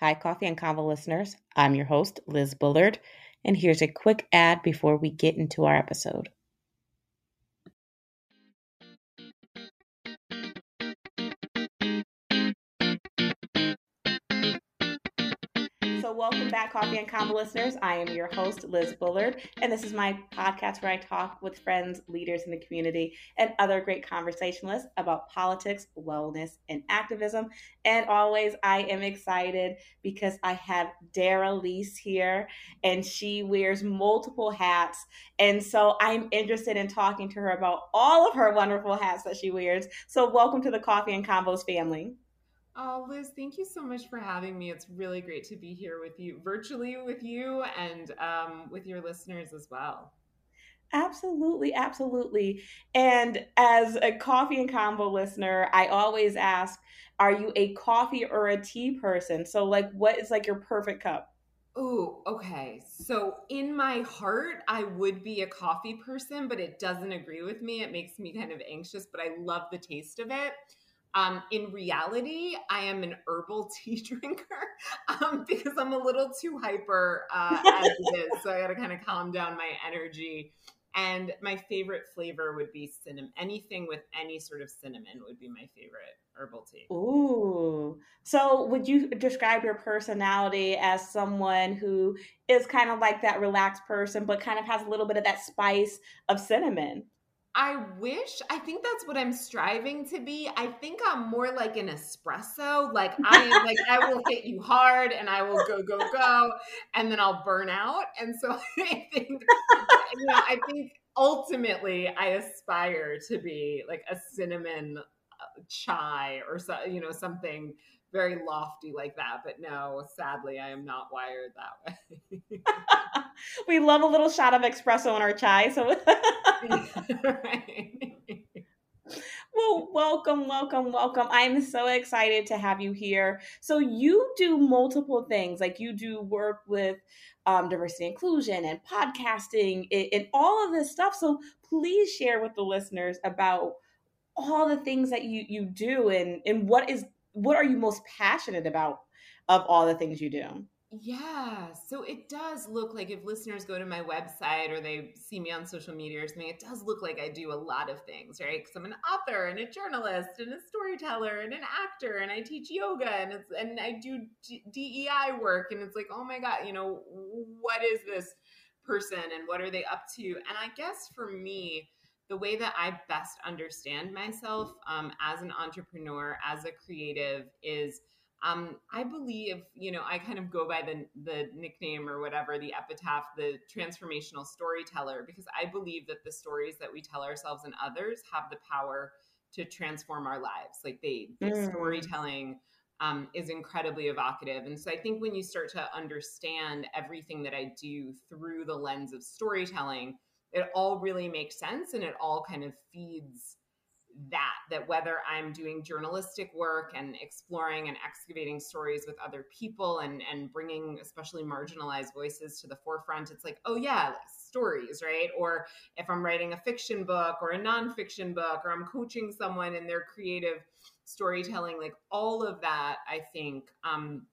Hi, Coffee and Convo listeners. I'm your host, Liz Bullard, and here's a quick ad before we get into our episode. Welcome back, Coffee and Convo listeners. I am your host, Liz Bullard, and this is my podcast where I talk with friends, leaders in the community, and other great conversationalists about politics, wellness, and activism. And always, I am excited because I have Dara Leese here, and she wears multiple hats. And so, I'm interested in talking to her about all of her wonderful hats that she wears. So, welcome to the Coffee and Convos family. Oh, Liz, thank you so much for having me. It's really great to be here with you, virtually with you, and um, with your listeners as well. Absolutely, absolutely. And as a coffee and convo listener, I always ask, are you a coffee or a tea person? So like what is like your perfect cup? Oh, okay. So in my heart, I would be a coffee person, but it doesn't agree with me. It makes me kind of anxious, but I love the taste of it. Um, in reality, I am an herbal tea drinker um, because I'm a little too hyper uh, as it is. So I got to kind of calm down my energy. And my favorite flavor would be cinnamon. Anything with any sort of cinnamon would be my favorite herbal tea. Ooh. So would you describe your personality as someone who is kind of like that relaxed person, but kind of has a little bit of that spice of cinnamon? I wish. I think that's what I'm striving to be. I think I'm more like an espresso. Like I am like I will hit you hard and I will go go go and then I'll burn out. And so I think you know, I think ultimately I aspire to be like a cinnamon uh, chai or so, you know something very lofty like that. But no, sadly, I am not wired that way. we love a little shot of espresso in our chai. So, well, welcome, welcome, welcome. I'm so excited to have you here. So, you do multiple things, like you do work with um, diversity inclusion and podcasting and, and all of this stuff. So, please share with the listeners about all the things that you you do and and what is what are you most passionate about of all the things you do? Yeah, so it does look like if listeners go to my website or they see me on social media or something, it does look like I do a lot of things, right? Because I'm an author and a journalist and a storyteller and an actor and I teach yoga and it's and I do DEI work and it's like, oh my god, you know, what is this person and what are they up to? And I guess for me, the way that I best understand myself um, as an entrepreneur, as a creative, is um, I believe, you know, I kind of go by the the nickname or whatever, the epitaph, the transformational storyteller, because I believe that the stories that we tell ourselves and others have the power to transform our lives. Like they, the mm. storytelling um, is incredibly evocative. And so I think when you start to understand everything that I do through the lens of storytelling, it all really makes sense and it all kind of feeds that that whether i'm doing journalistic work and exploring and excavating stories with other people and and bringing especially marginalized voices to the forefront it's like oh yeah stories right? Or if i'm writing a fiction book or a nonfiction book or i'm coaching someone in their creative storytelling like all of that i think um,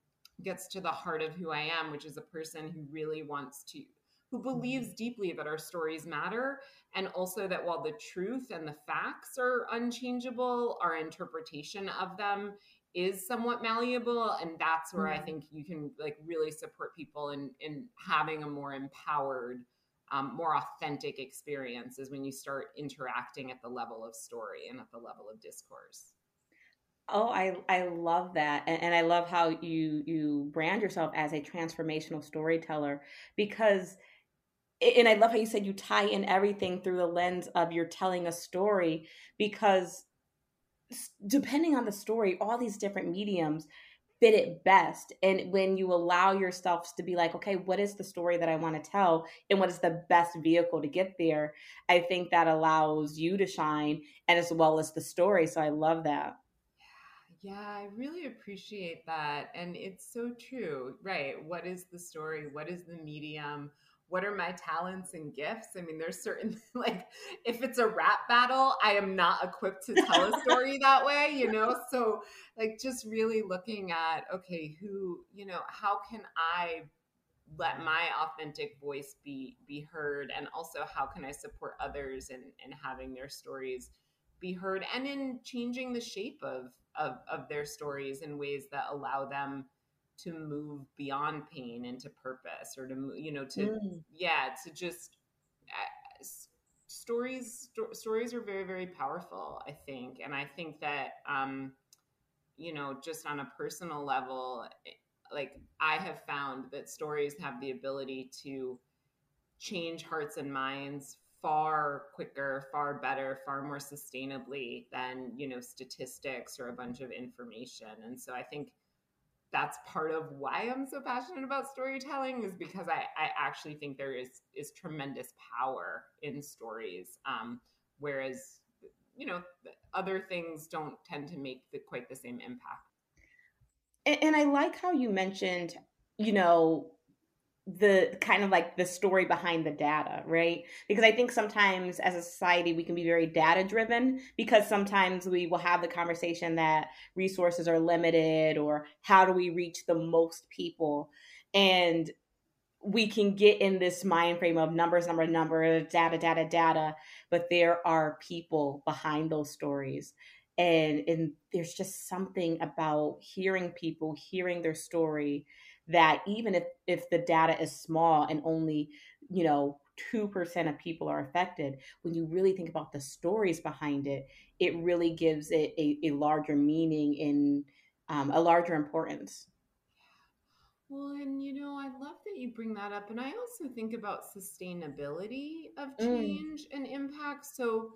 gets to the heart of who i am which is a person who really wants to who believes mm-hmm. deeply that our stories matter and also that while the truth and the facts are unchangeable our interpretation of them is somewhat malleable and that's where mm-hmm. i think you can like really support people in in having a more empowered um, more authentic experience is when you start interacting at the level of story and at the level of discourse Oh, I I love that, and, and I love how you you brand yourself as a transformational storyteller because and I love how you said you tie in everything through the lens of you're telling a story because depending on the story, all these different mediums fit it best. And when you allow yourself to be like, okay, what is the story that I want to tell and what is the best vehicle to get there? I think that allows you to shine and as well as the story. So I love that. Yeah, I really appreciate that. And it's so true, right? What is the story? What is the medium? What are my talents and gifts? I mean, there's certain like if it's a rap battle, I am not equipped to tell a story that way, you know? So like just really looking at okay, who, you know, how can I let my authentic voice be be heard and also how can I support others in in having their stories be heard and in changing the shape of of, of their stories in ways that allow them to move beyond pain into purpose or to you know to mm. yeah to just uh, stories sto- stories are very very powerful i think and i think that um you know just on a personal level eh, like i have found that stories have the ability to change hearts and minds far quicker far better far more sustainably than you know statistics or a bunch of information and so i think that's part of why I'm so passionate about storytelling is because I, I actually think there is is tremendous power in stories, um, whereas you know other things don't tend to make the, quite the same impact. And, and I like how you mentioned, you know, the kind of like the story behind the data, right? Because I think sometimes as a society we can be very data driven because sometimes we will have the conversation that resources are limited or how do we reach the most people and we can get in this mind frame of numbers number number data data data but there are people behind those stories and and there's just something about hearing people hearing their story that even if if the data is small and only you know 2% of people are affected when you really think about the stories behind it it really gives it a, a larger meaning and um, a larger importance well and you know i love that you bring that up and i also think about sustainability of mm. change mm. and impact so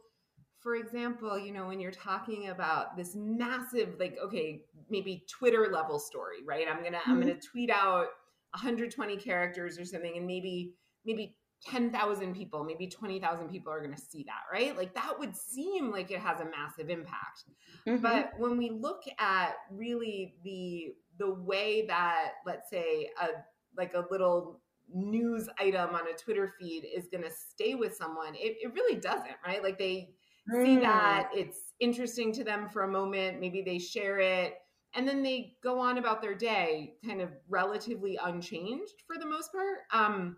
for example, you know, when you're talking about this massive, like, okay, maybe Twitter level story, right? I'm gonna mm-hmm. I'm gonna tweet out 120 characters or something, and maybe maybe 10,000 people, maybe 20,000 people are going to see that, right? Like that would seem like it has a massive impact. Mm-hmm. But when we look at really the the way that let's say a like a little news item on a Twitter feed is going to stay with someone, it, it really doesn't, right? Like they mm. see that it's interesting to them for a moment maybe they share it and then they go on about their day kind of relatively unchanged for the most part um,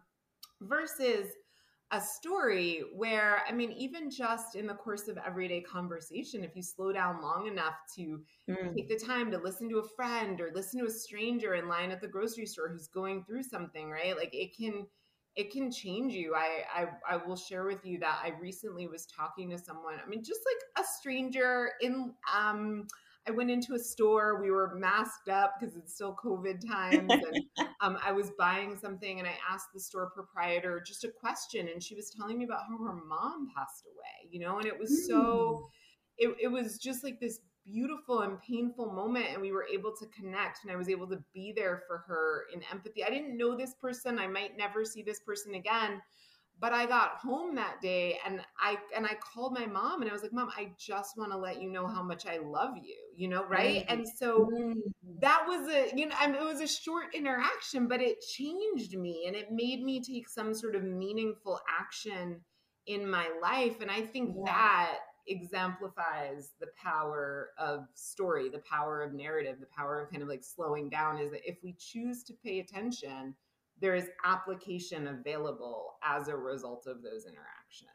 versus a story where i mean even just in the course of everyday conversation if you slow down long enough to mm. take the time to listen to a friend or listen to a stranger in line at the grocery store who's going through something right like it can it can change you. I, I I will share with you that I recently was talking to someone. I mean, just like a stranger in um I went into a store. We were masked up because it's still COVID times, and um, I was buying something, and I asked the store proprietor just a question, and she was telling me about how her mom passed away. You know, and it was so, hmm. it, it was just like this beautiful and painful moment and we were able to connect and I was able to be there for her in empathy. I didn't know this person. I might never see this person again. But I got home that day and I and I called my mom and I was like, "Mom, I just want to let you know how much I love you." You know, right? Mm-hmm. And so that was a you know, I mean, it was a short interaction, but it changed me and it made me take some sort of meaningful action in my life and I think yeah. that exemplifies the power of story, the power of narrative, the power of kind of like slowing down is that if we choose to pay attention, there is application available as a result of those interactions.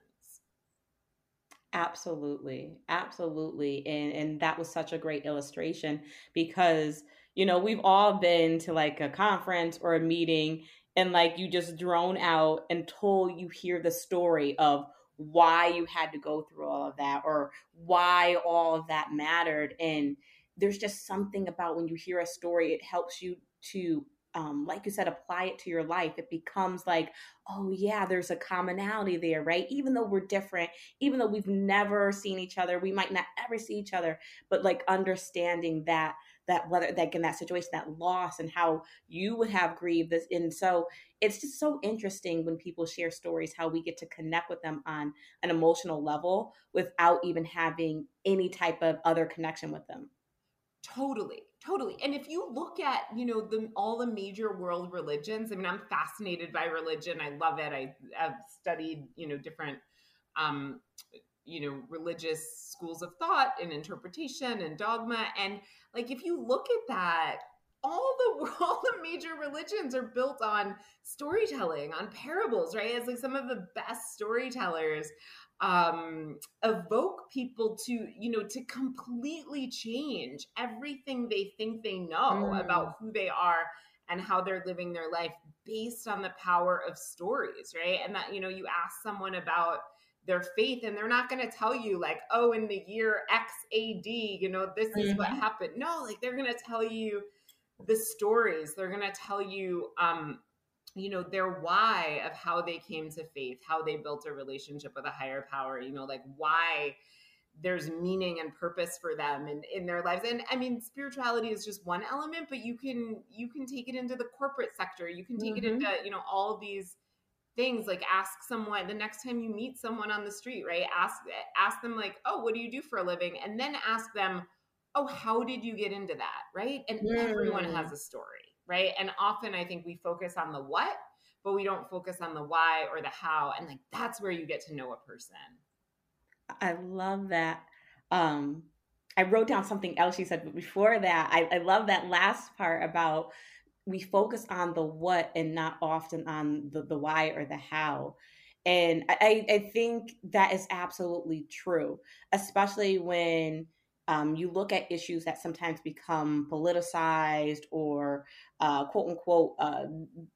Absolutely. Absolutely. And and that was such a great illustration because you know, we've all been to like a conference or a meeting and like you just drone out until you hear the story of why you had to go through all of that or why all of that mattered. And there's just something about when you hear a story, it helps you to um, like you said, apply it to your life. It becomes like, oh, yeah, there's a commonality there, right? Even though we're different, even though we've never seen each other, we might not ever see each other, but like understanding that that whether like in that situation that loss and how you would have grieved this and so it's just so interesting when people share stories how we get to connect with them on an emotional level without even having any type of other connection with them totally Totally. And if you look at, you know, the all the major world religions, I mean, I'm fascinated by religion. I love it. I, have studied, you know, different um, you know, religious schools of thought and interpretation and dogma. And like if you look at that, all the all the major religions are built on storytelling, on parables, right? It's like some of the best storytellers um evoke people to you know to completely change everything they think they know mm. about who they are and how they're living their life based on the power of stories right and that you know you ask someone about their faith and they're not going to tell you like oh in the year xad you know this is mm-hmm. what happened no like they're going to tell you the stories they're going to tell you um you know their why of how they came to faith how they built a relationship with a higher power you know like why there's meaning and purpose for them and in their lives and i mean spirituality is just one element but you can you can take it into the corporate sector you can take mm-hmm. it into you know all these things like ask someone the next time you meet someone on the street right ask ask them like oh what do you do for a living and then ask them oh how did you get into that right and mm. everyone has a story right? And often I think we focus on the what, but we don't focus on the why or the how. And like that's where you get to know a person. I love that. Um, I wrote down something else you said, but before that, I, I love that last part about we focus on the what and not often on the, the why or the how. And I, I think that is absolutely true, especially when um, you look at issues that sometimes become politicized or uh, quote unquote uh,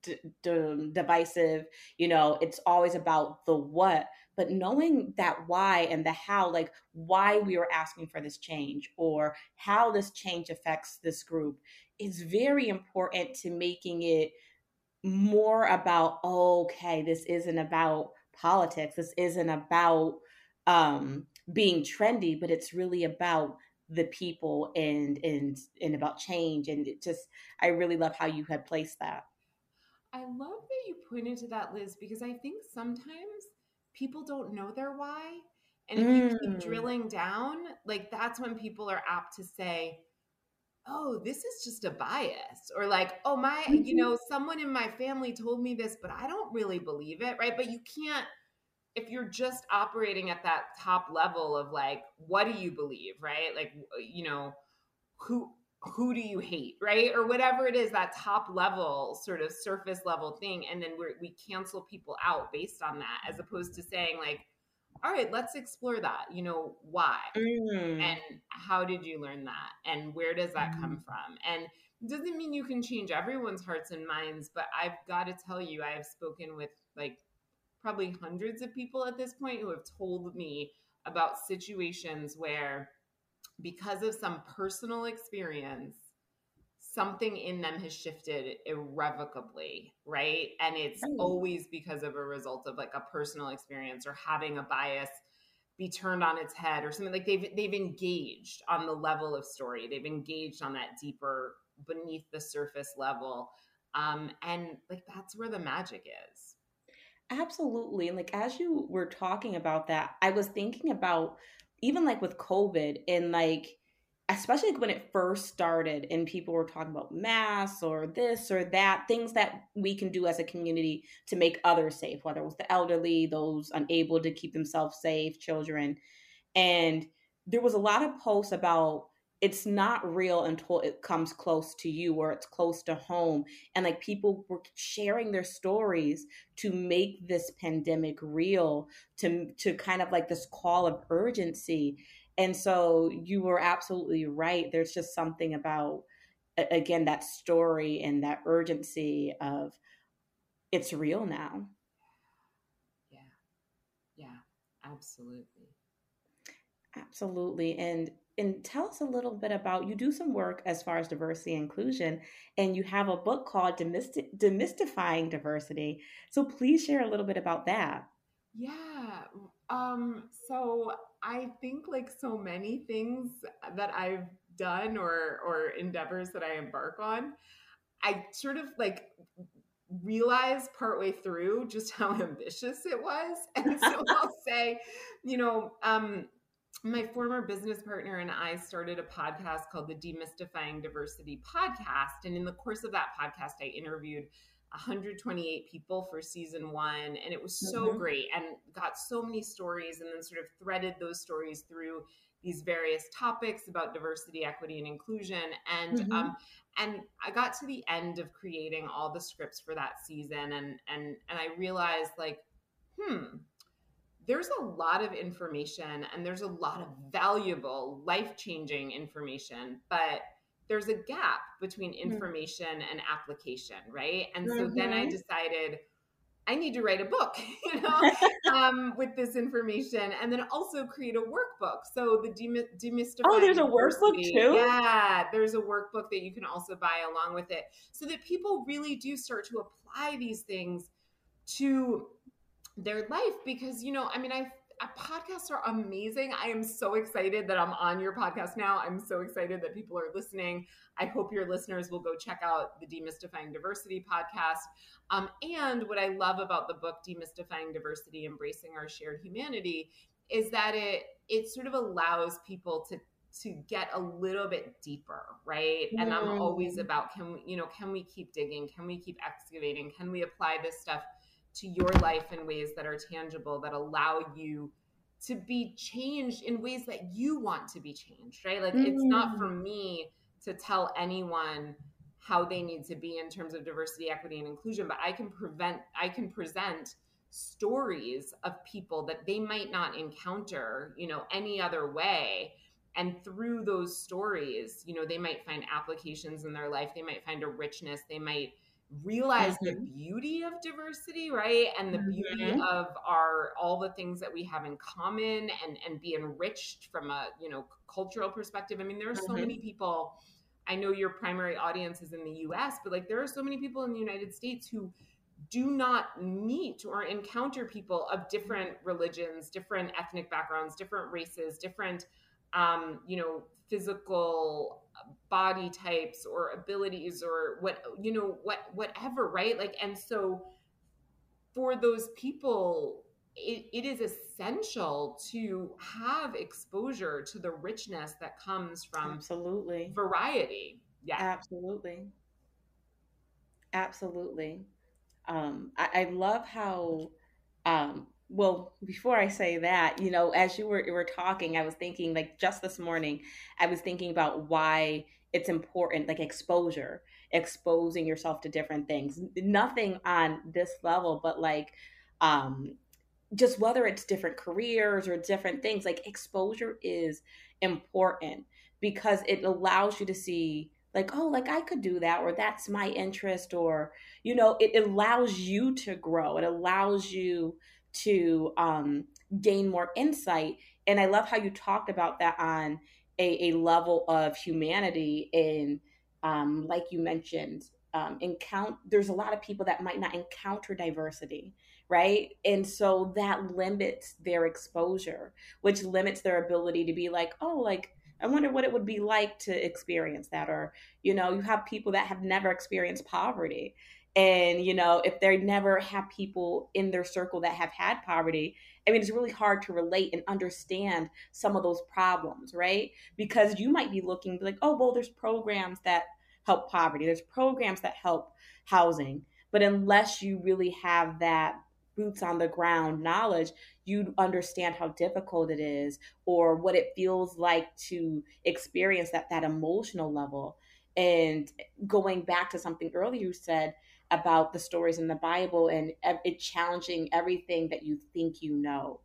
d- d- divisive. You know, it's always about the what, but knowing that why and the how, like why we are asking for this change or how this change affects this group, is very important to making it more about okay, this isn't about politics. This isn't about um, being trendy, but it's really about the people and and and about change. And it just, I really love how you had placed that. I love that you pointed to that, Liz, because I think sometimes people don't know their why. And if mm. you keep mm. drilling down, like that's when people are apt to say, oh, this is just a bias. Or like, oh, my, mm-hmm. you know, someone in my family told me this, but I don't really believe it. Right. But you can't if you're just operating at that top level of like what do you believe right like you know who who do you hate right or whatever it is that top level sort of surface level thing and then we we cancel people out based on that as opposed to saying like all right let's explore that you know why mm. and how did you learn that and where does that mm. come from and doesn't mean you can change everyone's hearts and minds but i've got to tell you i have spoken with like probably hundreds of people at this point who have told me about situations where because of some personal experience something in them has shifted irrevocably right? And it's always because of a result of like a personal experience or having a bias be turned on its head or something. Like they've they've engaged on the level of story. They've engaged on that deeper beneath the surface level. Um, and like that's where the magic is. Absolutely. And like as you were talking about that, I was thinking about even like with COVID and like especially when it first started and people were talking about masks or this or that, things that we can do as a community to make others safe, whether it was the elderly, those unable to keep themselves safe, children. And there was a lot of posts about it's not real until it comes close to you or it's close to home and like people were sharing their stories to make this pandemic real to to kind of like this call of urgency and so you were absolutely right. There's just something about again that story and that urgency of it's real now. Yeah. Yeah. Absolutely. Absolutely. And and tell us a little bit about you do some work as far as diversity and inclusion and you have a book called Demysti- demystifying diversity. So please share a little bit about that. Yeah um so i think like so many things that i've done or or endeavors that i embark on i sort of like realized partway through just how ambitious it was and so i'll say you know um my former business partner and I started a podcast called the Demystifying Diversity Podcast. And in the course of that podcast, I interviewed 128 people for season one. And it was so mm-hmm. great and got so many stories and then sort of threaded those stories through these various topics about diversity, equity, and inclusion. And mm-hmm. um, and I got to the end of creating all the scripts for that season and and and I realized like, hmm, there's a lot of information and there's a lot of valuable, life changing information, but there's a gap between mm-hmm. information mm-hmm. and application, right? And so mm-hmm. then I mm-hmm. decided I need to write a book, you know, um, with this information, and then also create a workbook. So the demystifying. Oh, there's a workbook too. Yeah, there's a workbook that you can also buy along with it, so that people really do start to apply these things to their life because you know i mean i podcasts are amazing. I am so excited that I'm on your podcast now. I'm so excited that people are listening. I hope your listeners will go check out the Demystifying Diversity podcast. Um, and what I love about the book Demystifying Diversity: Embracing Our Shared Humanity is that it it sort of allows people to to get a little bit deeper, right? Mm. And I'm always mm. about can we, you know, can we keep digging? Can we keep excavating? Can we apply this stuff? To your life in ways that are tangible that allow you to be changed in ways that you want to be changed right like mm. it's not for mm. me to tell anyone how they need to be in terms of diversity equity and inclusion but i can prevent i can present stories of people that they might not encounter you know any other way and through those stories you know they might find applications in their life they might find a richness they might realize mm-hmm. the beauty of diversity right and the beauty mm-hmm. of our all the things that we have in common and and be enriched from a you know cultural perspective i mean there are so mm-hmm. many people i know your primary audience is in the us but like there are so many people in the united states who do not meet or encounter people of different religions different ethnic backgrounds different races different um, you know physical body types or abilities or what you know what whatever right? Like and so for those people it, it is essential to have exposure to the richness that comes from absolutely. variety. Yeah. Absolutely. Absolutely. Um i, I love how um well before i say that you know as you were, were talking i was thinking like just this morning i was thinking about why it's important like exposure exposing yourself to different things. Nothing on this level but like um just whether it's different careers or different things like exposure is important because it allows you to see like oh like i could do that or that's my interest or you know it allows you to grow. It allows you to um, gain more insight. And I love how you talked about that on a, a level of humanity. And um, like you mentioned, um, encounter there's a lot of people that might not encounter diversity, right? And so that limits their exposure, which limits their ability to be like, oh, like I wonder what it would be like to experience that. Or, you know, you have people that have never experienced poverty and you know if they never have people in their circle that have had poverty i mean it's really hard to relate and understand some of those problems right? Because you might be looking like oh well there's programs that help poverty. There's programs that help housing. But unless you really have that boots on the ground knowledge you understand how difficult it is or what it feels like to experience that that emotional level. And going back to something earlier you said about the stories in the Bible and it challenging everything that you think you know.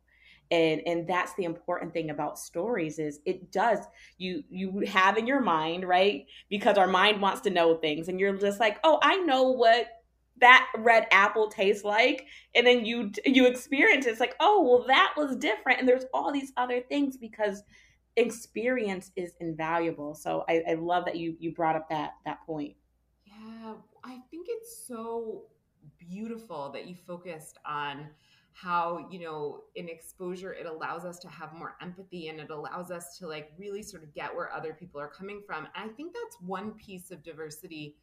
And and that's the important thing about stories is it does you you have in your mind, right? Because our mind wants to know things and you're just like, "Oh, I know what that red apple tastes like." And then you you experience it. it's like, "Oh, well that was different." And there's all these other things because experience is invaluable. So I, I love that you you brought up that that point. I think it's so beautiful that you focused on how you know in exposure it allows us to have more empathy and it allows us to like really sort of get where other people are coming from and i think that's one piece of diversity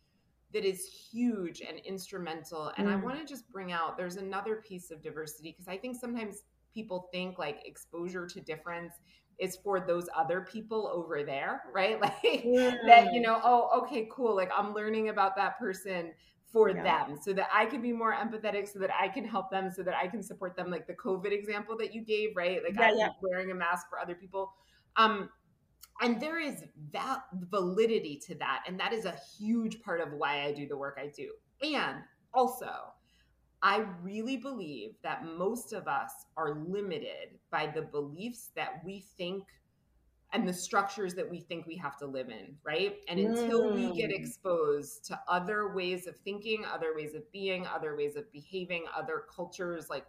that is huge and instrumental and mm. i want to just bring out there's another piece of diversity because i think sometimes people think like exposure to difference is for those other people over there, right? Like yeah. that, you know, oh, okay, cool. Like I'm learning about that person for yeah. them so that I can be more empathetic, so that I can help them, so that I can support them. Like the COVID example that you gave, right? Like yeah, I'm yeah. wearing a mask for other people. Um, and there is val- validity to that. And that is a huge part of why I do the work I do. And also, I really believe that most of us are limited by the beliefs that we think and the structures that we think we have to live in, right? And until mm. we get mm. exposed to other ways of thinking, other ways of being, other ways of behaving, other cultures, like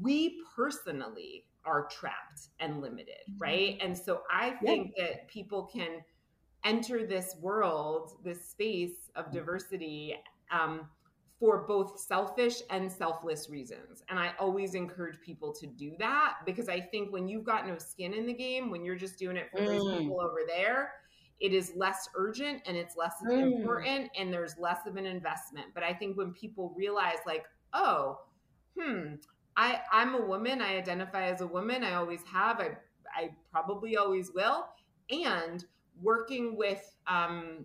we personally are trapped and limited, mm-hmm. right? And so I think yeah. that people can enter this world, this space of diversity um, for both selfish and selfless reasons. And I always encourage people to do that because I think when you've got no skin in the game, when you're just doing it for mm. those people over there, it is less urgent and it's less mm. important and there's less of an investment. But I think when people realize, like, oh, hmm, I, I'm a woman, I identify as a woman, I always have, I, I probably always will. And working with um,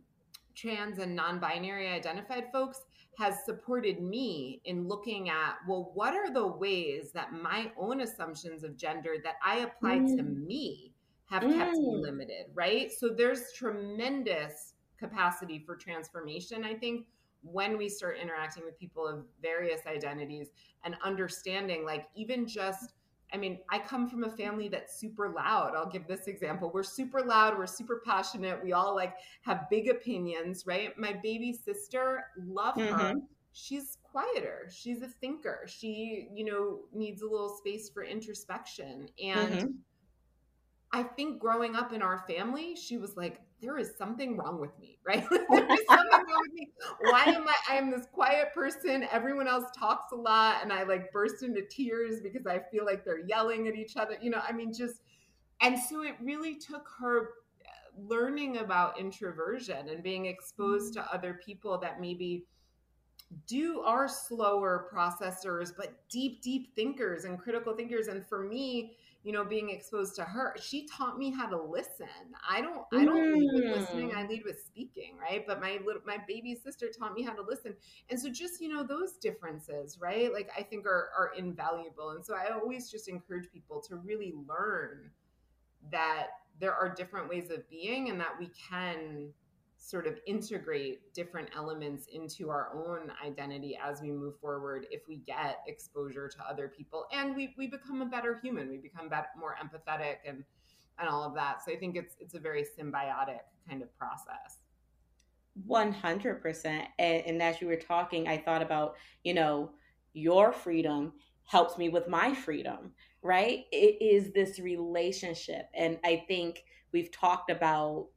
trans and non binary identified folks, has supported me in looking at well what are the ways that my own assumptions of gender that i apply mm. to me have mm. kept me mm. limited right so there's tremendous capacity for transformation i think when we start interacting with people of various identities and understanding like even just I mean, I come from a family that's super loud. I'll give this example. We're super loud, we're super passionate. We all like have big opinions, right? My baby sister, love mm-hmm. her. She's quieter. She's a thinker. She, you know, needs a little space for introspection. And mm-hmm. I think growing up in our family, she was like, there is something wrong with me, right? There's something wrong with me. Why am I? I am this quiet person. Everyone else talks a lot, and I like burst into tears because I feel like they're yelling at each other. You know, I mean, just and so it really took her uh, learning about introversion and being exposed to other people that maybe do are slower processors but deep deep thinkers and critical thinkers and for me you know being exposed to her she taught me how to listen i don't i don't mm. lead with listening i mm. lead with speaking right but my little my baby sister taught me how to listen and so just you know those differences right like i think are are invaluable and so i always just encourage people to really learn that there are different ways of being and that we can sort of integrate different elements into our own identity as we move forward if we get exposure to other people. And we, we become a better human. We become better, more empathetic and and all of that. So i think it's it's a very symbiotic kind of process. 100% and, and as you were talking i thought about you know your freedom helps me with my freedom right? It is this relationship. And i think we've talked about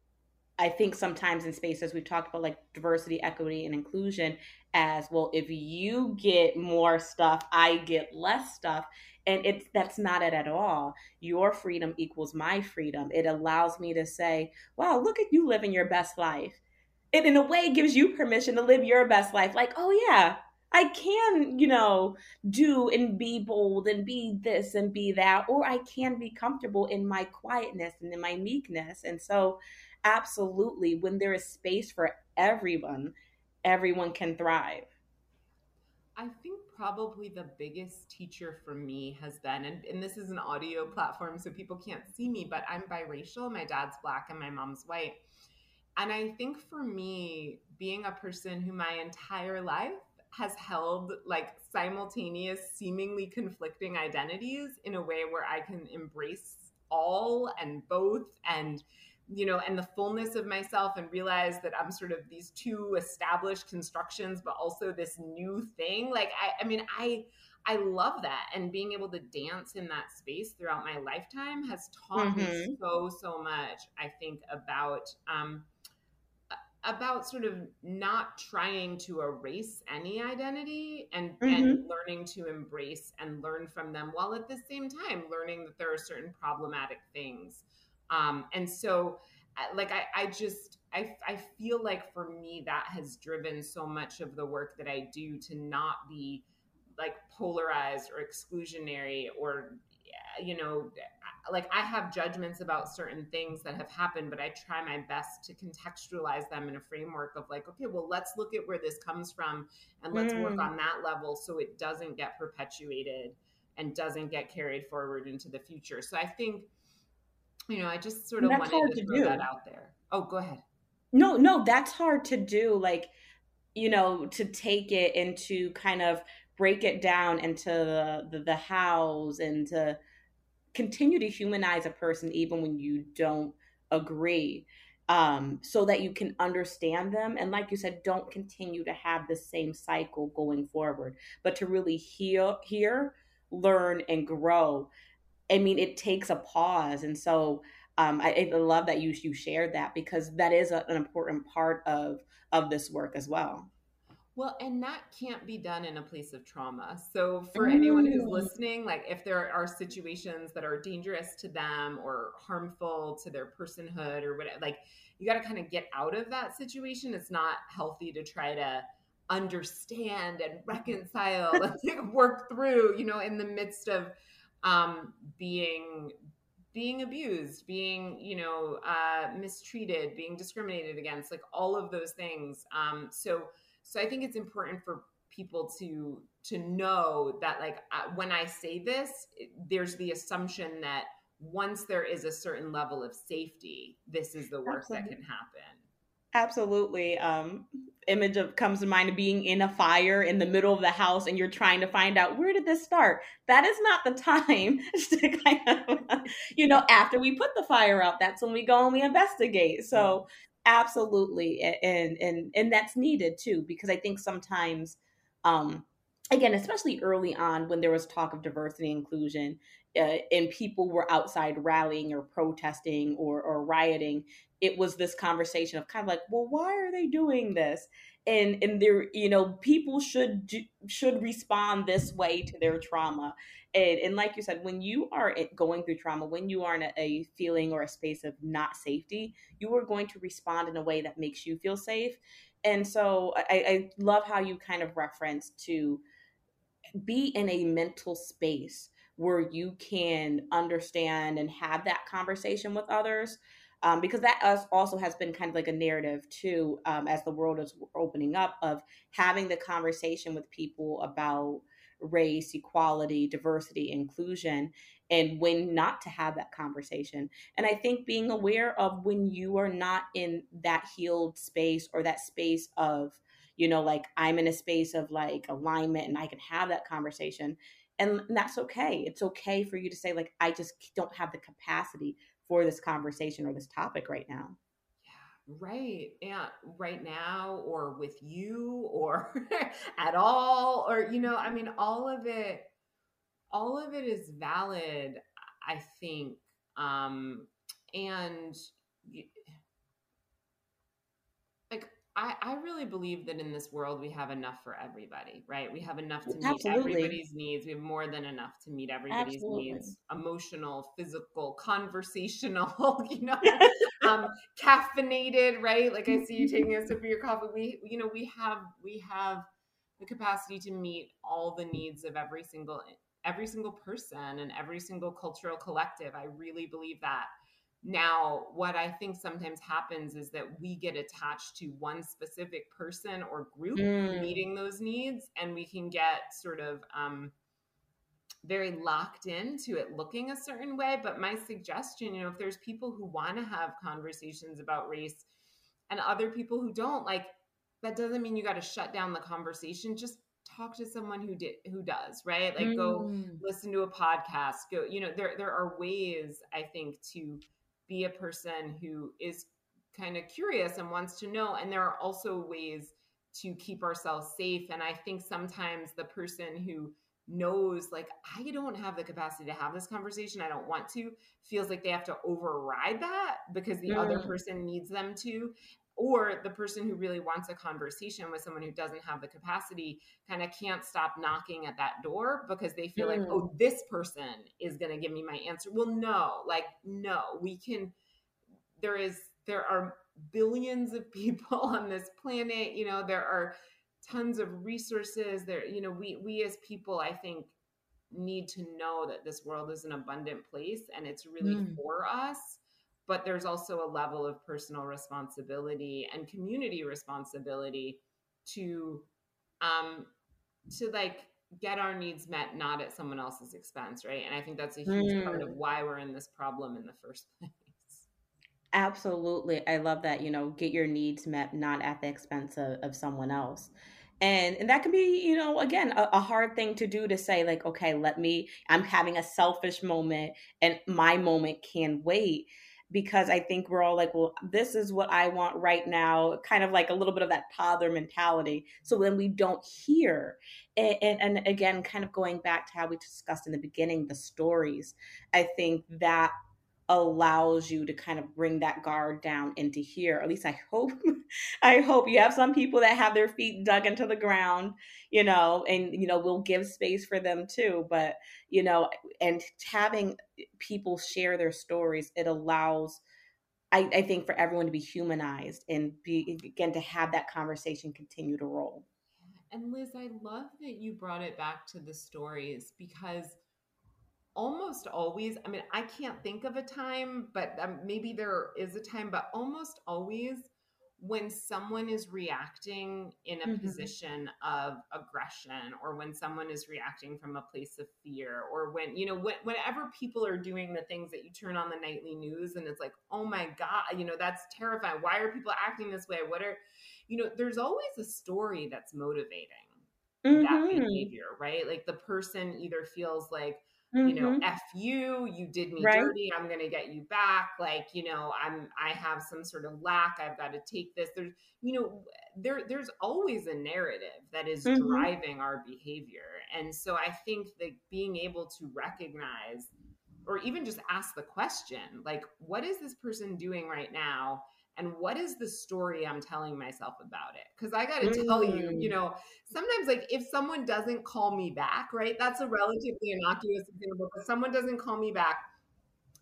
I think sometimes in spaces we've talked about like diversity, equity, and inclusion as well. If you get more stuff, I get less stuff, and it's that's not it at all. Your freedom equals my freedom. It allows me to say, "Wow, look at you living your best life." It in a way gives you permission to live your best life. Like, oh yeah, I can, you know, do and be bold and be this and be that, or I can be comfortable in my quietness and in my meekness. And so absolutely, when there is space for everyone, everyone can thrive. I think probably the biggest teacher for me has been, and, and, this is an audio platform, so people can't see me, but I'm biracial. My dad's black and my mom's white. And I think for me, being a person who my entire life has held like simultaneous, seemingly conflicting identities in a way where I can embrace all and both and you know, and the fullness of myself and realize that I'm sort of these two established constructions, but also this new thing. Like, I, I mean, I, I love that. And being able to dance in that space throughout my lifetime has taught mm-hmm. me so, so much, I think, about, um, about sort of not trying to erase any identity and, mm-hmm. and learning to embrace and learn from them while at the same time learning that there are certain problematic things um, and so, like, I, I just, I, I feel like for me, that has driven so much of the work that I do to not be like polarized or exclusionary or, you know, like I have judgments about certain things that have happened, but I try my best to contextualize them in a framework of like, okay, well, let's look at where this comes from and let's mm. work on that level so it doesn't get perpetuated and doesn't get carried forward into the future. So I think, you know, I just sort of wanted to, to throw do. that out there. Oh, go ahead. No, no, that's hard to do. Like, you know, to take it into kind of break it down into the the, the hows and to continue to humanize a person even when you don't agree um, so that you can understand them and like you said don't continue to have the same cycle going forward but to really hear hear learn and grow i mean it takes a pause and so um, I, I, love that you you shared that because that is a, an important part of of this work as well well, and that can't be done in a place of trauma. So, for mm. anyone who's mm. listening, like if there are situations that are dangerous to them or harmful to their personhood or whatever, like you got to kind of get out of that situation. It's not healthy to try to understand and reconcile and work through, you know, in the midst of um, being being abused, being you know uh, mistreated, being discriminated against, like all of those things. Um, so so I think it's important for people to to know that like when I say this, there's the assumption that once there is a certain level of safety, this is the worst Absolutely. that can happen. Absolutely. Um, image of comes to mind of being in a fire in the middle of the house and you're trying to find out where did this start. That is not the time to kind of, you know, after we put the fire out, that's when we go and we investigate. So absolutely and and and that's needed too because i think sometimes um again especially early on when there was talk of diversity inclusion uh, and people were outside rallying or protesting or, or rioting it was this conversation of kind of like well why are they doing this? And and there you know people should should respond this way to their trauma. And, and like you said when you are going through trauma when you are in a, a feeling or a space of not safety you are going to respond in a way that makes you feel safe. And so I, I love how you kind of reference to be in a mental space where you can understand and have that conversation with others um, because that also has been kind of like a narrative too um, as the world is opening up of having the conversation with people about race equality diversity inclusion and when not to have that conversation. And i think being aware of when you are not in that healed space or that space of you know like i'm in a space of like alignment and i can have that conversation and that's okay it's okay for you to say like i just don't have the capacity for this conversation or this topic right now. Right. Yeah, right now, or with you, or at all, or, you know, I mean, all of it, all of it is valid, I think. Um, and I, I really believe that in this world we have enough for everybody, right? We have enough to meet Absolutely. everybody's needs. We have more than enough to meet everybody's Absolutely. needs emotional, physical, conversational, you know, um, caffeinated, right? Like I see you taking a sip of your coffee. We, you know, we have, we have the capacity to meet all the needs of every single, every single person and every single cultural collective. I really believe that. Now, what I think sometimes happens is that we get attached to one specific person or group mm. meeting those needs, and we can get sort of um, very locked into it looking a certain way. But my suggestion, you know, if there's people who want to have conversations about race and other people who don't, like, that doesn't mean you got to shut down the conversation. Just talk to someone who did who does right like mm. go listen to a podcast go you know there there are ways i think to be a person who is kind of curious and wants to know. And there are also ways to keep ourselves safe. And I think sometimes the person who knows, like, I don't have the capacity to have this conversation, I don't want to, feels like they have to override that because the mm. other person needs them to or the person who really wants a conversation with someone who doesn't have the capacity kind of can't stop knocking at that door because they feel mm. like oh this person is going to give me my answer well no like no we can there is there are billions of people on this planet you know there are tons of resources there you know we we as people i think need to know that this world is an abundant place and it's really mm. for us but there's also a level of personal responsibility and community responsibility to um to like get our needs met not at someone else's expense right and i think that's a huge mm. part of mm. why we're in this problem in the first place absolutely i love that you know get your needs met not at the expense of, of someone else and and that can be you know again a, a, hard thing to do to say like okay let me i'm having a selfish moment and my moment can wait because i think we're all like well this is what i want right now kind of like a little bit of that toddler mentality. So when we don't hear and, and, and again kind of going back to how we discussed in the beginning the stories i think that allows you to kind of bring that guard down into here. At least I hope I hope you have some people that have their feet dug into the ground, you know, and you know, we'll give space for them too, but you know, and having people share their stories, it allows I, I think for everyone to be humanized and be again to have that conversation continue to roll. And Liz, I love that you brought it back to the stories because almost always i mean i can't think of a time but um, maybe there is a time but almost always when someone is reacting in a mm-hmm. position of aggression or when someone is reacting from a place of fear or when you know when, whenever people are doing the things that you turn on the nightly news and it's like oh my god you know that's terrifying why are people acting this way what are you know there's always a story that's motivating mm-hmm. that behavior right like the person either feels like mm-hmm. you know mm-hmm. f you you did me right. dirty i'm gonna get you back like you know i'm i have some sort of lack i've got to take this there's you know there there's always a narrative that is mm-hmm. driving our behavior and so i think that being able to recognize or even just ask the question like what is this person doing right now and what is the story I'm telling myself about it? Because I got to mm. tell you, you mm. know, sometimes like if someone doesn't call me back, right? That's a relatively innocuous example, but someone doesn't call me back.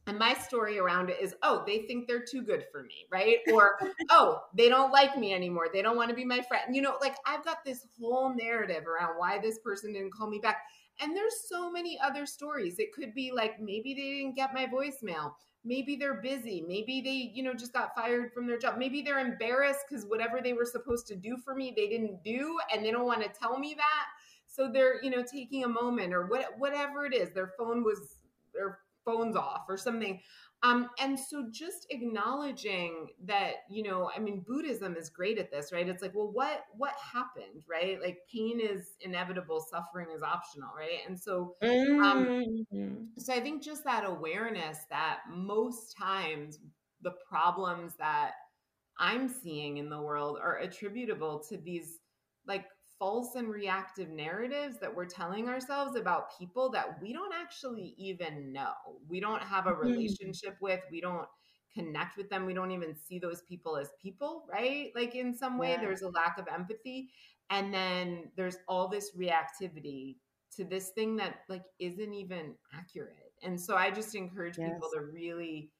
And my story around it is, oh, they think they're too good for me, right? Or, oh, they don't like me anymore. They don't want to be my friend. You know, like I've got this whole narrative around why this person didn't call me back. And there's so many other stories. It could be like maybe they didn't get my voicemail maybe they're busy. Maybe they you know just got fired from their job. Maybe they're embarrassed because whatever they were supposed to do for me they didn't do and they don't want to tell me that. So they're you know taking a moment or what whatever it is their phone was their phones off or something um, and so just acknowledging that, you know, I mean, Buddhism is great at this, right? It's like, well, what what happened, right? Like pain is inevitable, suffering is optional, right? And so, um, mm-hmm. so I think just that awareness that most times the problems that I'm seeing in the world are attributable to these like false and reactive narratives that we're telling ourselves about people that we don't actually even know. We don't have a mm-hmm. relationship with, we don't connect with them, we don't even see those people as people, right? Like in some way, yeah. there's a lack of empathy. And then there's all this reactivity to this thing that like isn't even accurate. And so I just encourage yes. people to really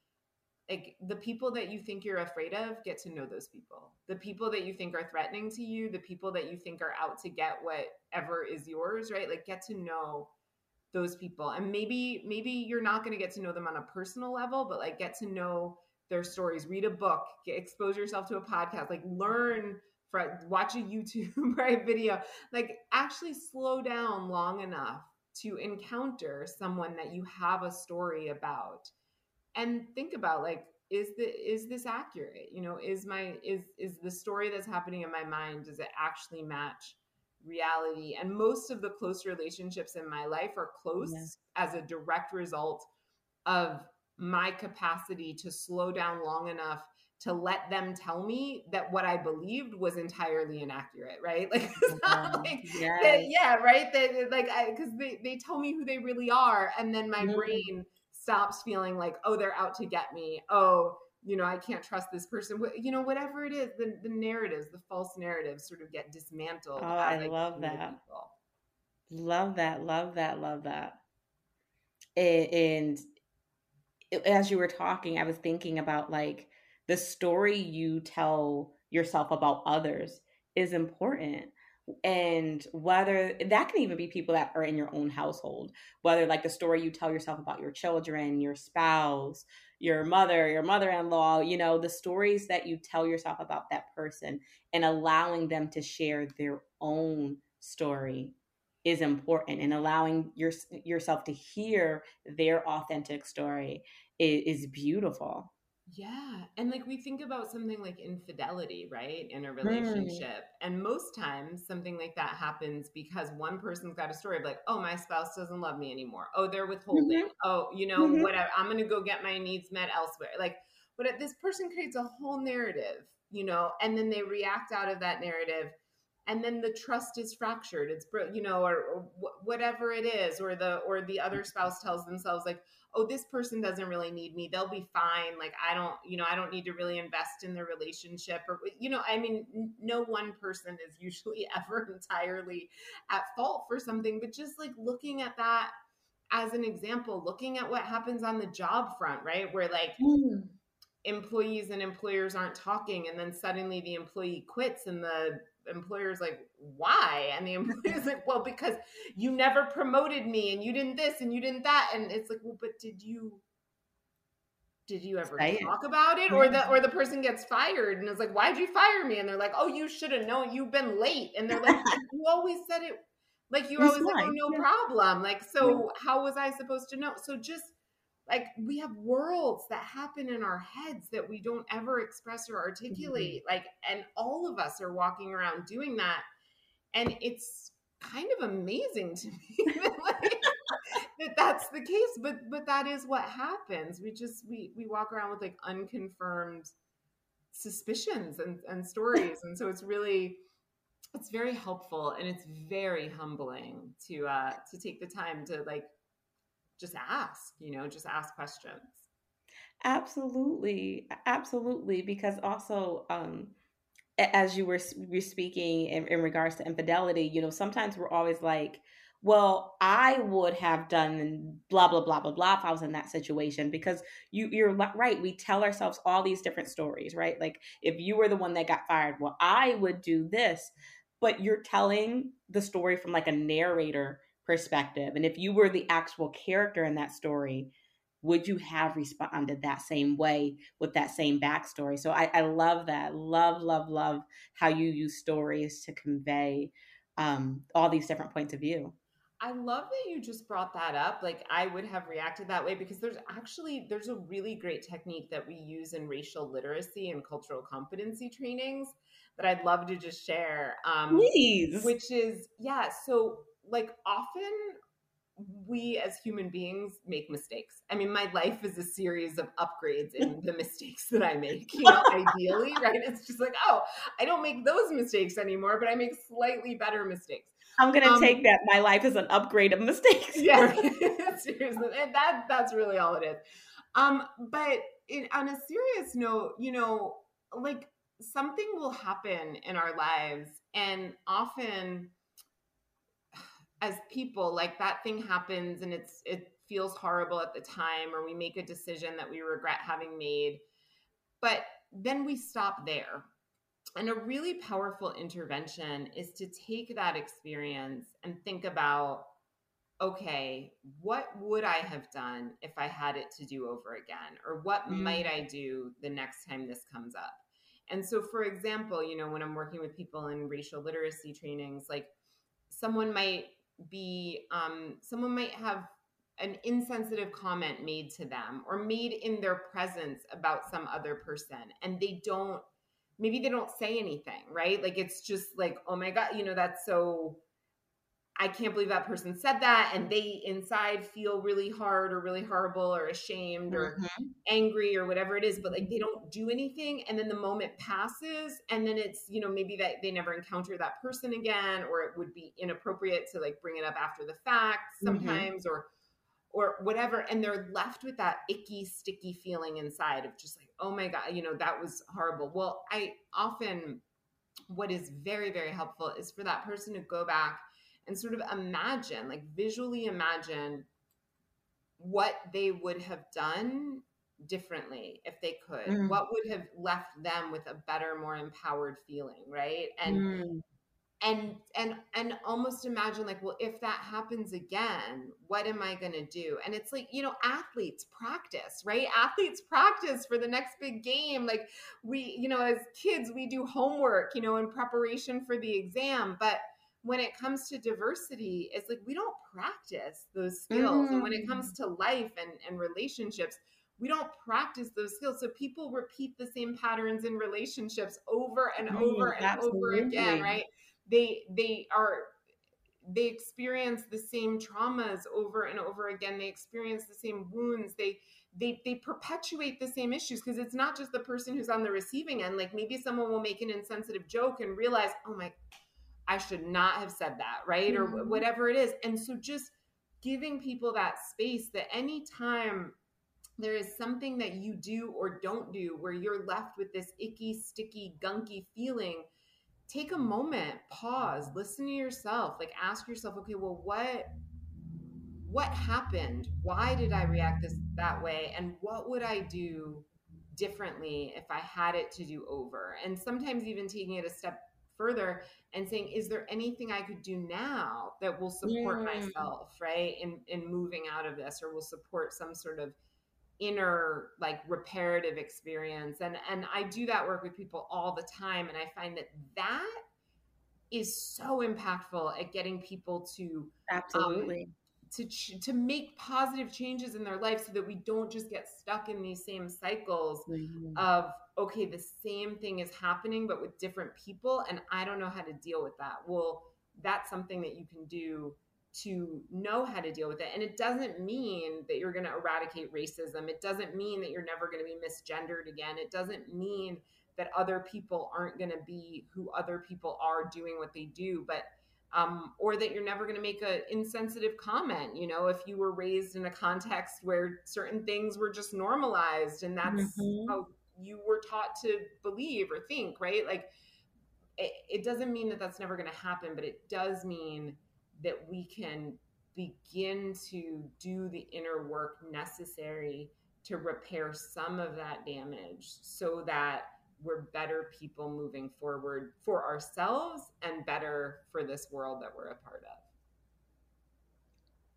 like the people that you think you're afraid of get to know those people. The people that you think are threatening to you the people that you think are out to get whatever is yours right? Like get to know those people. And maybe maybe you're not going to get to know them on a personal level but like get to know their stories. Read a book. Get, expose yourself to a podcast. Like learn from watch a youtube right video. Like actually slow down long enough to encounter someone that you have a story about and think about like is the is this accurate you know is my is is the story that's happening in my mind does it actually match reality and most of the close relationships in my life are close yeah. as a direct result of my capacity to slow down long enough to let them tell me that what I believed was entirely inaccurate, right? Like, like yes. that, yeah, right. That like, because they they tell me who they really are, and then my mm-hmm. brain stops feeling like, oh, they're out to get me. Oh, you know, I can't trust this person. You know, whatever it is, the, the narratives, the false narratives sort of get dismantled. Oh, I love that. People. Love that. Love that. Love that. And as you were talking, I was thinking about like the story you tell yourself about others is important. And whether that can even be people that are in your own household whether like the story you tell yourself about your children your spouse your mother your mother-in-law you know the stories that you tell yourself about that person and allowing them to share their own story is important and allowing your, yourself to hear their authentic story is, is beautiful yeah. And like we think about something like infidelity, right? In a mm. relationship. Mm. And most times something like that happens because one person's got a story of like, oh, my spouse doesn't love me anymore. Oh, they're withholding. Mm-hmm. Oh, you know, mm-hmm. whatever. I'm going to go get my needs met elsewhere. Like, but this person creates a whole narrative, you know, and then they react out of that narrative. And then the trust is fractured. It's, you know, or, or whatever it is, or the, or the other spouse tells themselves like, oh this person doesn't really need me they'll be fine like i don't you know i don't need to really invest in the relationship or you know i mean no one person is usually ever entirely at fault for something but just like looking at that as an example looking at what happens on the job front right where like mm. employees and employers aren't talking and then suddenly the employee quits and the employer's like, why? And the employer's like, well, because you never promoted me and you didn't this and you didn't that. And it's like, well, but did you did you ever Say talk it. about it? Or the or the person gets fired and it's like, why'd you fire me? And they're like, oh, you should have known you've been late. And they're like, you always said it like you always like, oh, no yeah. problem. Like, so yeah. how was I supposed to know? So just like we have worlds that happen in our heads that we don't ever express or articulate mm-hmm. like and all of us are walking around doing that. And it's kind of amazing to me that, like, that that's the case but but that is what happens. We just we we walk around with like unconfirmed suspicions and, and stories. And so it's really it's very helpful and it's very humbling to uh to take the time to like just ask, you know, just ask questions. Absolutely. Absolutely. Because also, um, as you were, were speaking in, in regards to infidelity, you know, sometimes we're always like, well, I would have done blah blah blah blah blah if I was in that situation because you you're right. We tell ourselves all these different stories, right? Like if you were the one that got fired, well, I would do this, but you're telling the story from like a narrator perspective. And if you were the actual character in that story, would you have responded that same way with that same backstory? So I, I love that. Love, love, love how you use stories to convey um, all these different points of view. I love that you just brought that up. Like I would have reacted that way because there's actually there's a really great technique that we use in racial literacy and cultural competency trainings that I'd love to just share. Um, Please. Which is yeah. So like often we as human beings make mistakes. I mean, my life is a series of upgrades in the mistakes that I make, you know, ideally, right? It's just like, oh, I don't make those mistakes anymore, but I make slightly better mistakes. I'm gonna um, take that. My life is an upgrade of mistakes. yeah, seriously, and that that's really all it is. Um, but in, on a serious note, you know, like something will happen in our lives, and often as people like that thing happens and it's it feels horrible at the time or we make a decision that we regret having made but then we stop there and a really powerful intervention is to take that experience and think about okay, what would I have done if I had it to do over again? Or what mm. might I do the next time this comes up? And so, for example, you know, when I'm working with people in racial literacy trainings, like someone might be um, someone might have an insensitive comment made to them or made in their presence about some other person and they don't maybe they don't say anything right? Like it's just like oh my god you know that's so I can't believe that person said that. And they inside feel really hard or really horrible or ashamed or mm-hmm. angry or whatever it is, but like they don't do anything. And then the moment passes. And then it's, you know, maybe that they never encounter that person again, or it would be inappropriate to like bring it up after the fact mm-hmm. sometimes mm-hmm. or, or whatever. And they're left with that icky, sticky feeling inside of just like, oh my God, you know, that was horrible. Well, I often, what is very, very helpful is for that person to go back and sort of imagine, like visually imagine what they would have done differently if they could. Mm. What would have left them with a better, more empowered feeling, right? And mm. and and and almost imagine like well if that happens again what am i going to do and it's like you know athletes practice right athletes practice for the next big game like we you know as kids we do homework you know in preparation for the exam but when it comes to diversity it's like we don't practice those skills mm. and when it comes mm. to life and and relationships we don't practice those skills. So people repeat the same patterns in relationships over and over and Absolutely. over again, right? they they are they experience the same traumas over and over again they experience the same wounds they they they perpetuate the same issues because it's not just the person who's on the receiving end like maybe someone will make an insensitive joke and realize oh my i should not have said that right mm-hmm. or whatever it is and so just giving people that space that anytime there is something that you do or don't do where you're left with this icky sticky gunky feeling take a moment, pause, listen to yourself, like ask yourself, okay, well, what what happened? Why did I react this that way? And what would I do differently if I had it to do over? And sometimes even taking it a step further and saying, is there anything I could do now that will support yeah. myself, right? In in moving out of this or will support some sort of inner like reparative experience and and I do that work with people all the time and I find that that is so impactful at getting people to um, absolutely um, to to make positive changes in their life so that we don't just get stuck in these same cycles mm-hmm. of okay the same thing is happening but with different people and I don't know how to deal with that well that's something that you can do to know how to deal with it. And it doesn't mean that you're going to eradicate racism. It doesn't mean that you're never going to be misgendered again. It doesn't mean that other people aren't going to be who other people are doing what they do, but um, or that you're never going to make an insensitive comment. You know, if you were raised in a context where certain things were just normalized and that's mm-hmm. how you were taught to believe or think, right? Like, it, it doesn't mean that that's never going to happen, but it does mean that we can begin to do the inner work necessary to repair some of that damage so that we're better people moving forward for ourselves and better for this world that we're a part of.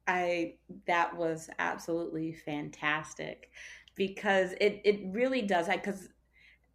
I that was absolutely fantastic because it it really does I cuz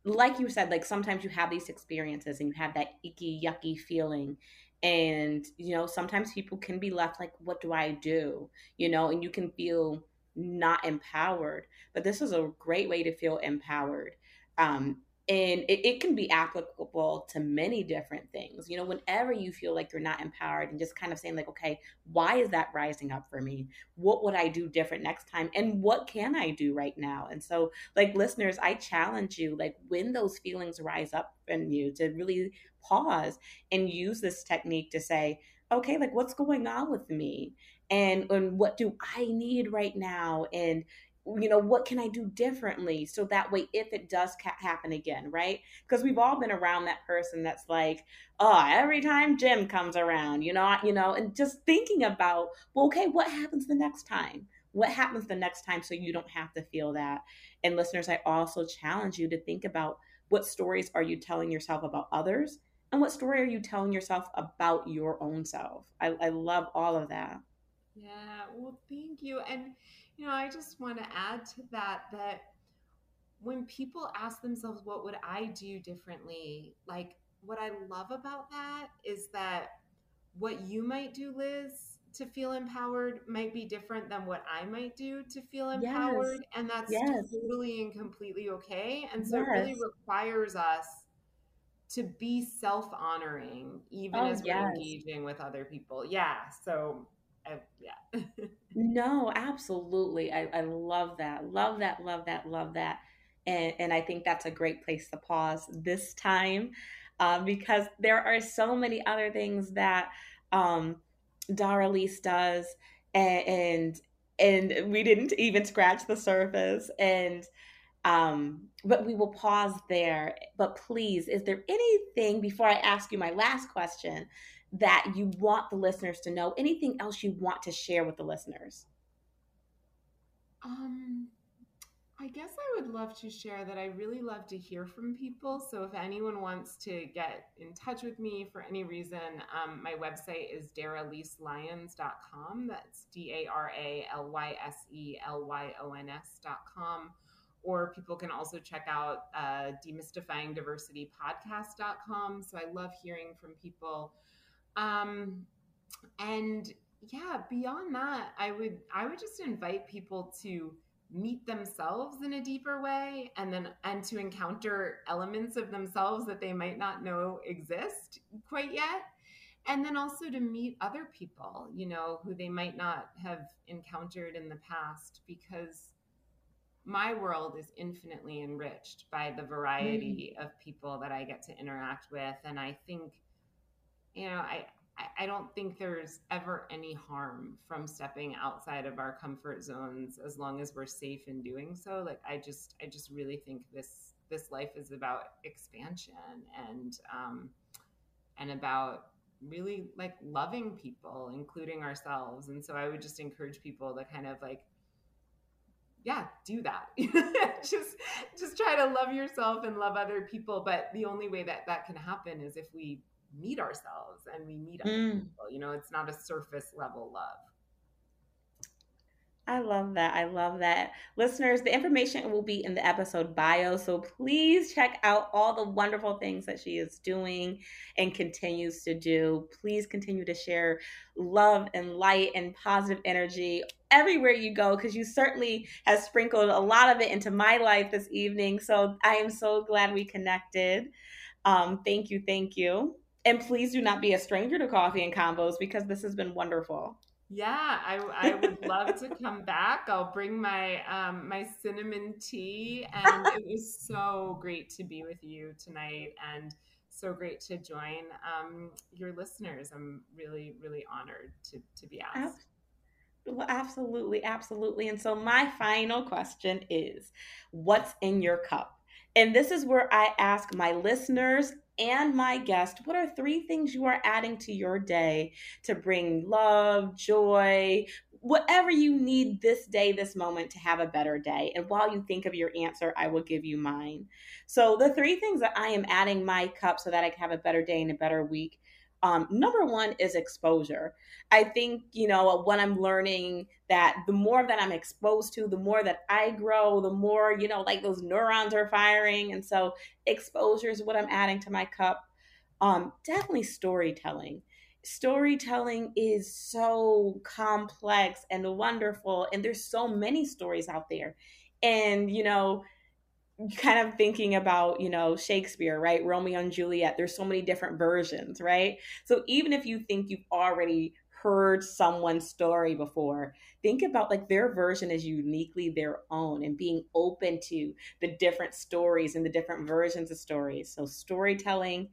like you said like sometimes you have these experiences and you have that icky yucky feeling and you know sometimes people can be left like what do i do? You know and you can feel not empowered but this is a great way to feel empowered um, and it, it, can be applicable to many different things. You know whenever you feel like you're not empowered and just kind of saying like okay why is that rising up for me? What would i do different next time? And what can i do right now? And so like listeners i challenge you like when those feelings rise up in you to really pause and use this technique to say okay like what's going on with me? And and what do i need right now? And you know what can i do differently so that way if it does ca- happen again right? Because we've all been around that person that's like oh every time jim comes around you know you know and just thinking about well okay what happens the next time? What happens the next time so you don't have to feel that? And listeners i also challenge you to think about what stories are you telling yourself about others and what story are you telling yourself about your own self? I, I love all of that. Yeah well thank you and you know, I just want to add to that that when people ask themselves, what would I do differently? Like, what I love about that is that what you might do, Liz, to feel empowered might be different than what I might do to feel empowered. Yes. And that's yes. totally and completely okay. And so yes. it really requires us to be self honoring, even oh, as we're engaging with other people. Yeah. So I, yeah. no, absolutely. I, I love that. Love that. Love that. Love that. And, and I think that's a great place to pause this time uh, because there are so many other things that um, Daralyse does, and, and and we didn't even scratch the surface. And um, but we will pause there. But please, is there anything before I ask you my last question that you want the listeners to know? Anything else you want to share with the listeners? Um, I guess I would love to share that I really love to hear from people. So if anyone wants to get in touch with me for any reason, um, my website is daralyselyons.com. That's D A R A L Y S E L Y O N S.com. Or people can also check out uh, demystifyingdiversitypodcast.com. So I love hearing from people. Um, and yeah, beyond that, I would I would just invite people to meet themselves in a deeper way and then and to encounter elements of themselves that they might not know exist quite yet and then also to meet other people you know who they might not have encountered in the past because my world is infinitely enriched by the variety mm. of people that I get to interact with and I think you know I I don't think there's ever any harm from stepping outside of our comfort zones as long as we're safe in doing so. Like I just I just really think this this life is about expansion and um, and about really like loving people, including ourselves. And so I would just encourage people to kind of like yeah, do that. just just try to love yourself and love other people, but the only way that that can happen is if we meet ourselves and we meet other mm. people. You know, it's not a surface level love. I love that. I love that. Listeners, the information will be in the episode bio. So please check out all the wonderful things that she is doing and continues to do. Please continue to share love and light and positive energy everywhere you go because you certainly have sprinkled a lot of it into my life this evening. So I am so glad we connected. Um, thank you. Thank you. And please do not be a stranger to coffee and combos because this has been wonderful. Yeah, I, I would love to come back. I'll bring my um, my cinnamon tea, and it was so great to be with you tonight, and so great to join um, your listeners. I'm really really honored to to be asked. Well, absolutely, absolutely. And so my final question is, what's in your cup? And this is where I ask my listeners and my guest, what are three things you are adding to your day to bring love, joy, whatever you need this day, this moment to have a better day? And while you think of your answer, I will give you mine. So, the three things that I am adding my cup so that I can have a better day and a better week um, number one is exposure. I think, you know, what I'm learning that the more that I'm exposed to, the more that I grow, the more, you know, like those neurons are firing. And so exposure is what I'm adding to my cup. Um, definitely storytelling. Storytelling is so complex and wonderful, and there's so many stories out there. And, you know, kind of thinking about, you know, Shakespeare, right? Romeo and Juliet, there's so many different versions, right? So even if you think you've already heard someone's story before, think about like their version is uniquely their own and being open to the different stories and the different versions of stories. So storytelling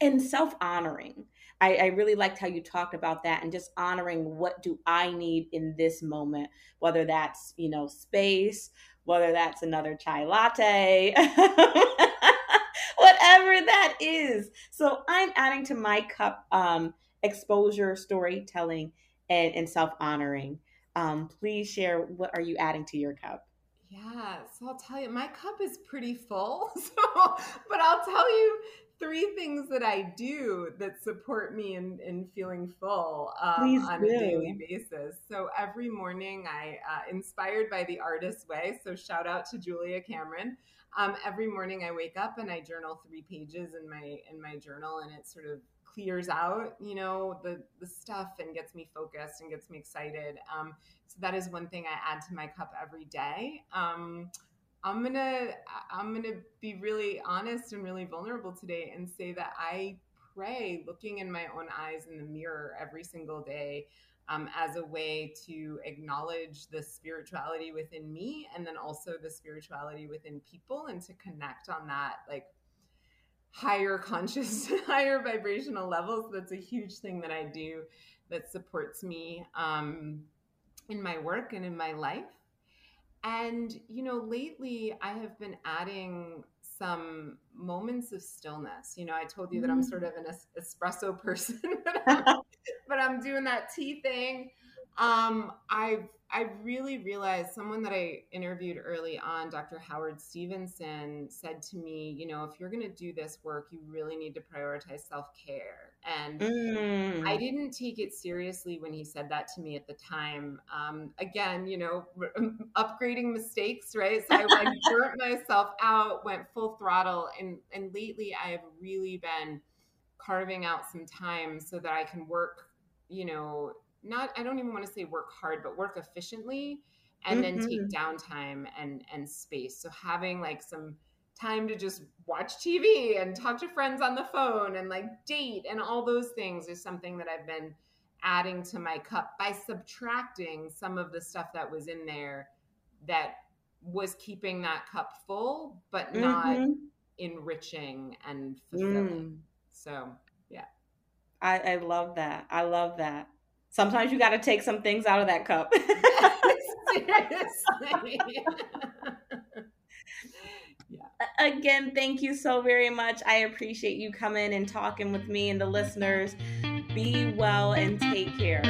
and self honoring. I, I, really liked how you talked about that and just honoring what do I need in this moment, whether that's, you know, space, whether that's another chai latte, whatever that is. So I'm adding to my cup um, exposure, storytelling, and, and self honoring. Um, please share what are you adding to your cup? Yeah, so I'll tell you, my cup is pretty full. So, but I'll tell you three things that I do that support me in, in feeling full um, on do. a daily basis. So every morning, I uh, inspired by the artist way. So shout out to Julia Cameron. Um, every morning, I wake up and I journal three pages in my in my journal, and it sort of clears out, you know, the the stuff and gets me focused and gets me excited. Um, so that is one thing I add to my cup every day. I'm gonna I'm gonna be really honest and really vulnerable today and say that I pray looking in my own eyes in the mirror every single day um, as a way to acknowledge the spirituality within me and then also the spirituality within people and to connect on that like higher conscious higher vibrational levels. That's a huge thing that i do that supports me um, in my work and in my life and, you know, lately I have been adding some moments of stillness. You know, I told you that I'm mm. sort of an espresso person, but, I'm, but I'm doing that tea thing. Um, I've I really realized someone that I interviewed early on, Dr. Howard Stevenson, said to me, you know, if you're going to do this work, you really need to prioritize self care. And mm. I didn't take it seriously when he said that to me at the time. Um, again, you know, upgrading mistakes, right? So I like burnt myself out, went full throttle, and and lately I have really been carving out some time so that I can work, you know, not I don't even want to say work hard, but work efficiently and mm-hmm. then take mm-hmm. downtime and and space. So having like some time to just watch TV and talk to friends on the phone and like date and all those things is something that I've been adding to my cup by subtracting some of the stuff that was in there that was keeping that cup full but not mm-hmm. enriching and fulfilling. Mm. So, yeah. I, I love that. I love that sometimes you got to take some things out of that cup. Seriously. yeah. Again, thank you so very much. I appreciate you coming and talking with me and the listeners. Be well and take care.